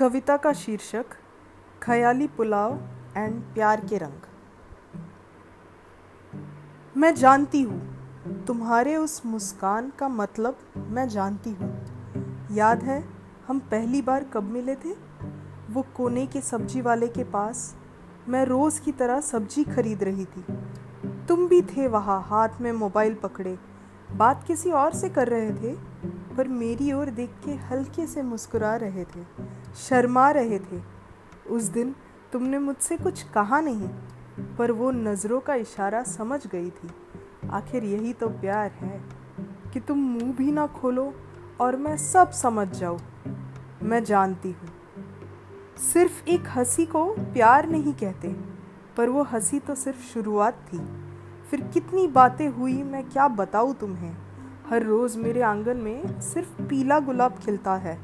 कविता का शीर्षक, ख्याली पुलाव एंड प्यार के रंग मैं जानती हूँ, तुम्हारे उस मुस्कान का मतलब मैं जानती हूँ। याद है, हम पहली बार कब मिले थे? वो कोने के सब्ज़ी वाले के पास, मैं रोज़ की तरह सब्ज़ी खरीद रही थी। तुम भी थे वहाँ हाथ में मोबाइल पकड़े। बात किसी और से कर रहे थे? पर मेरी ओर देख के हल्के से मुस्कुरा रहे थे, शर्मा रहे थे, उस दिन तुमने मुझसे कुछ कहा नहीं। पर वो नज़रों का इशारा समझ गई थी, आखिर यही तो प्यार है कि तुम मुँह भी ना खोलो और मैं सब समझ जाऊँ। मैं जानती हूँ। सिर्फ़ एक हँसी को प्यार नहीं कहते, पर वो हँसी तो सिर्फ़ शुरुआत थी। फिर कितनी बातें हुई, मैं क्या बताऊँ तुम्हें? हर रोज़ मेरे आँगन में सिर्फ़ पीला गुलाब खिलता है।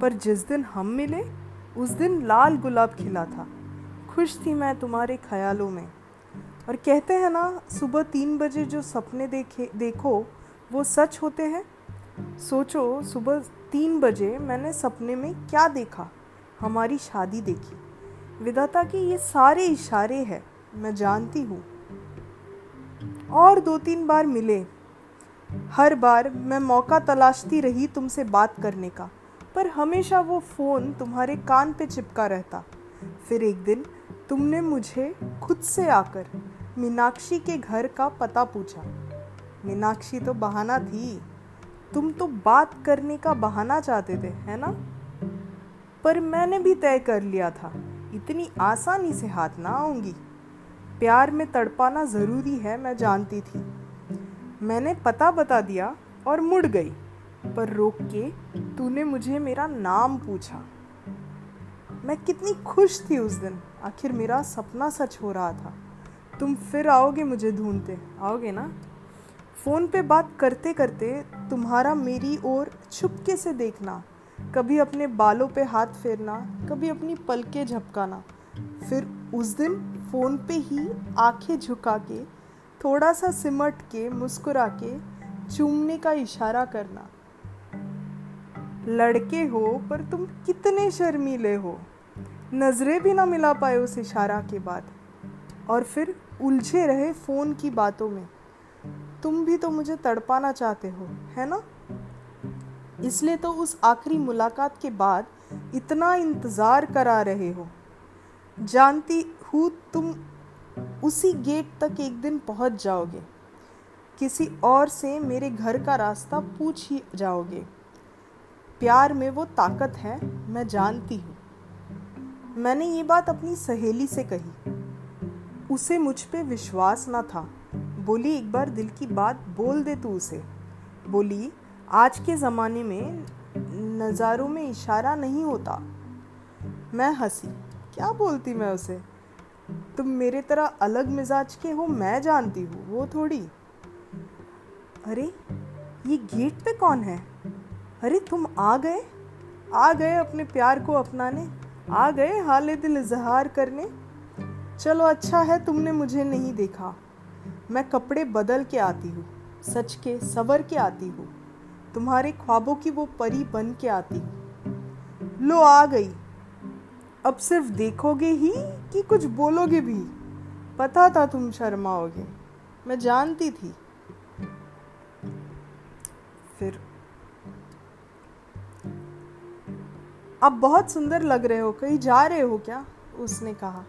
पर जिस दिन हम मिले, उस दिन लाल गुलाब खिला था। खुश थी मैं तुम्हारे ख्यालों में। और कहते हैं ना, सुबह तीन बजे जो सपने देखे, देखो, वो सच होते हैं। सोचो, सुबह तीन बजे मैंने सपने में क्या देखा? हमारी शादी देखी। विदाता के ये सारे इशारे हैं, मैं जानती हूँ। और दो तीन बार मिले। हर बार मैं मौका तलाशती रही तुमसे बात करने का, पर हमेशा वो फ़ोन तुम्हारे कान पे चिपका रहता। फिर एक दिन तुमने मुझे खुद से आकर मीनाक्षी के घर का पता पूछा। मीनाक्षी तो बहाना थी। तुम तो बात करने का बहाना चाहते थे, है ना? पर मैंने भी तय कर लिया था, इतनी आसानी से हाथ ना आऊँगी। प्यार में तड़पाना ज़रूरी है, मैं जानती थी। मैंने पता बता दिया और मुड़ गई। पर रोक के तूने मुझे मेरा नाम पूछा। मैं कितनी खुश थी उस दिन। आखिर मेरा सपना सच हो रहा था। तुम फिर आओगे मुझे ढूंढते। आओगे ना? फ़ोन पे बात करते करते तुम्हारा मेरी ओर छुपके से देखना। कभी अपने बालों पे हाथ फेरना, कभी अपनी पलके झपकाना। फिर उस दिन फ़ोन पे ही आँखें झुका के थोड़ा सा सिमट के मुस्कुरा के चूमने का इशारा करना। लड़के हो, पर तुम कितने शर्मीले हो। नज़रें भी ना मिला पाए उस इशारा के बाद। और फिर उलझे रहे फ़ोन की बातों में। तुम भी तो मुझे तड़पाना चाहते हो, है ना? इसलिए तो उस आखिरी मुलाकात के बाद इतना इंतज़ार करा रहे हो। जानती हूँ तुम उसी गेट तक एक दिन पहुँच जाओगे। किसी और से मेरे घर का रास्ता पूछ ही जाओगे। प्यार में वो ताकत है, मैं जानती हूँ। मैंने ये बात अपनी सहेली से कही। उसे मुझ पे विश्वास ना था। बोली, एक बार दिल की बात बोल दे तू उसे। बोली, आज के ज़माने में नज़ारों में इशारा नहीं होता। मैं हँसी, क्या बोलती मैं उसे? तुम मेरे तरह अलग मिजाज के हो, मैं जानती हूँ, वो थोड़ी। अरे, ये गेट पे कौन है? अरे, तुम आ गए? आ गए अपने प्यार को अपनाने? आ गए हाल दिल इजहार करने? चलो अच्छा है तुमने मुझे नहीं देखा। मैं कपड़े बदल के आती हूँ सच के, सवर के आती हूँ। तुम्हारे ख्वाबों की वो परी बन के आती हूँ। लो, आ गई। अब सिर्फ़ देखोगे ही कि कुछ बोलोगे भी? पता था तुम शर्माओगे। मैं जानती थी। फिर अब बहुत सुंदर लग रहे हो, कहीं जा रहे हो क्या? उसने कहा।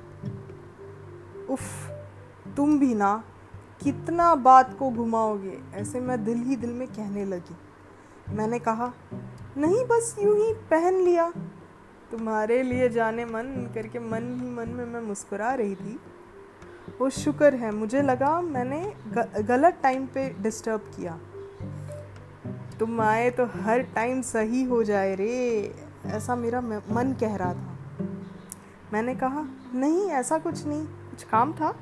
उफ, तुम भी ना, कितना बात को घुमाओगे, ऐसे मैं दिल ही दिल में कहने लगी। मैंने कहा, नहीं, बस यूँ ही पहन लिया। तुम्हारे लिए जाने मन करके मन ही मन में मैं मुस्कुरा रही थी। वो शुक्र है मुझे लगा मैंने गलत टाइम पे डिस्टर्ब किया। तुम आए तो हर टाइम सही हो जाए रे ऐसा मेरा मन कह रहा था। मैंने कहा नहीं ऐसा कुछ नहीं कुछ काम था?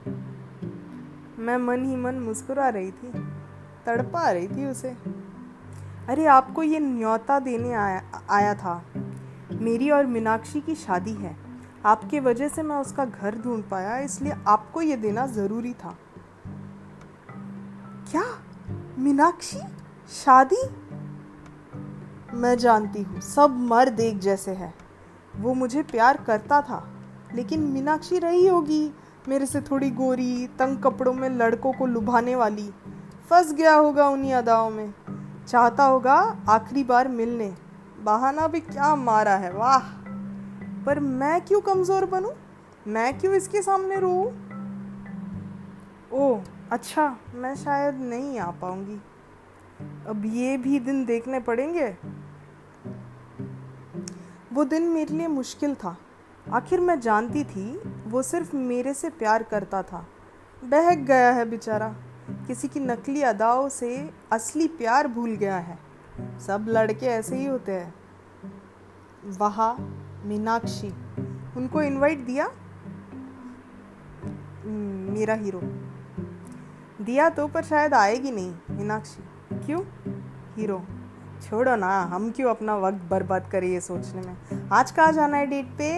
मैं मन ही मन मुस्कुरा रही थी तड़पा रही थी उसे। अरे आपको ये न्योता देने आया आया था। मेरी और मीनाक्षी की शादी है। आपके वजह से मैं उसका घर ढूंढ पाया, इसलिए आपको ये देना ज़रूरी था। क्या? मीनाक्षी? शादी? मैं जानती हूँ, सब मर्द एक जैसे है। वो मुझे प्यार करता था, लेकिन मीनाक्षी रही होगी। मेरे से थोड़ी गोरी, तंग कपड़ों में लड़कों को लुभाने वाली। फंस गया होगा उन्हीं अदाओं में। चाहता होगा आखिरी बार मिलने। बहाना भी क्या मारा है, वाह। पर मैं क्यों कमज़ोर बनूं? मैं क्यों इसके सामने रो ओ अच्छा मैं शायद नहीं आ पाऊँगी। अब ये भी दिन देखने पड़ेंगे। वो दिन मेरे लिए मुश्किल था। आखिर मैं जानती थी, वो सिर्फ़ मेरे से प्यार करता था। बहक गया है बेचारा। किसी की नकली अदाओं से असली प्यार भूल गया है। सब लड़के ऐसे ही होते हैं। वहा, मीनाक्षी, उनको इनवाइट दिया मेरा हीरो दिया तो पर शायद आएगी नहीं, मीनाक्षी। क्यों? हीरो छोड़ो ना, हम क्यों अपना वक्त बर्बाद करें ये सोचने में? आज कहाँ जाना है डेट पे?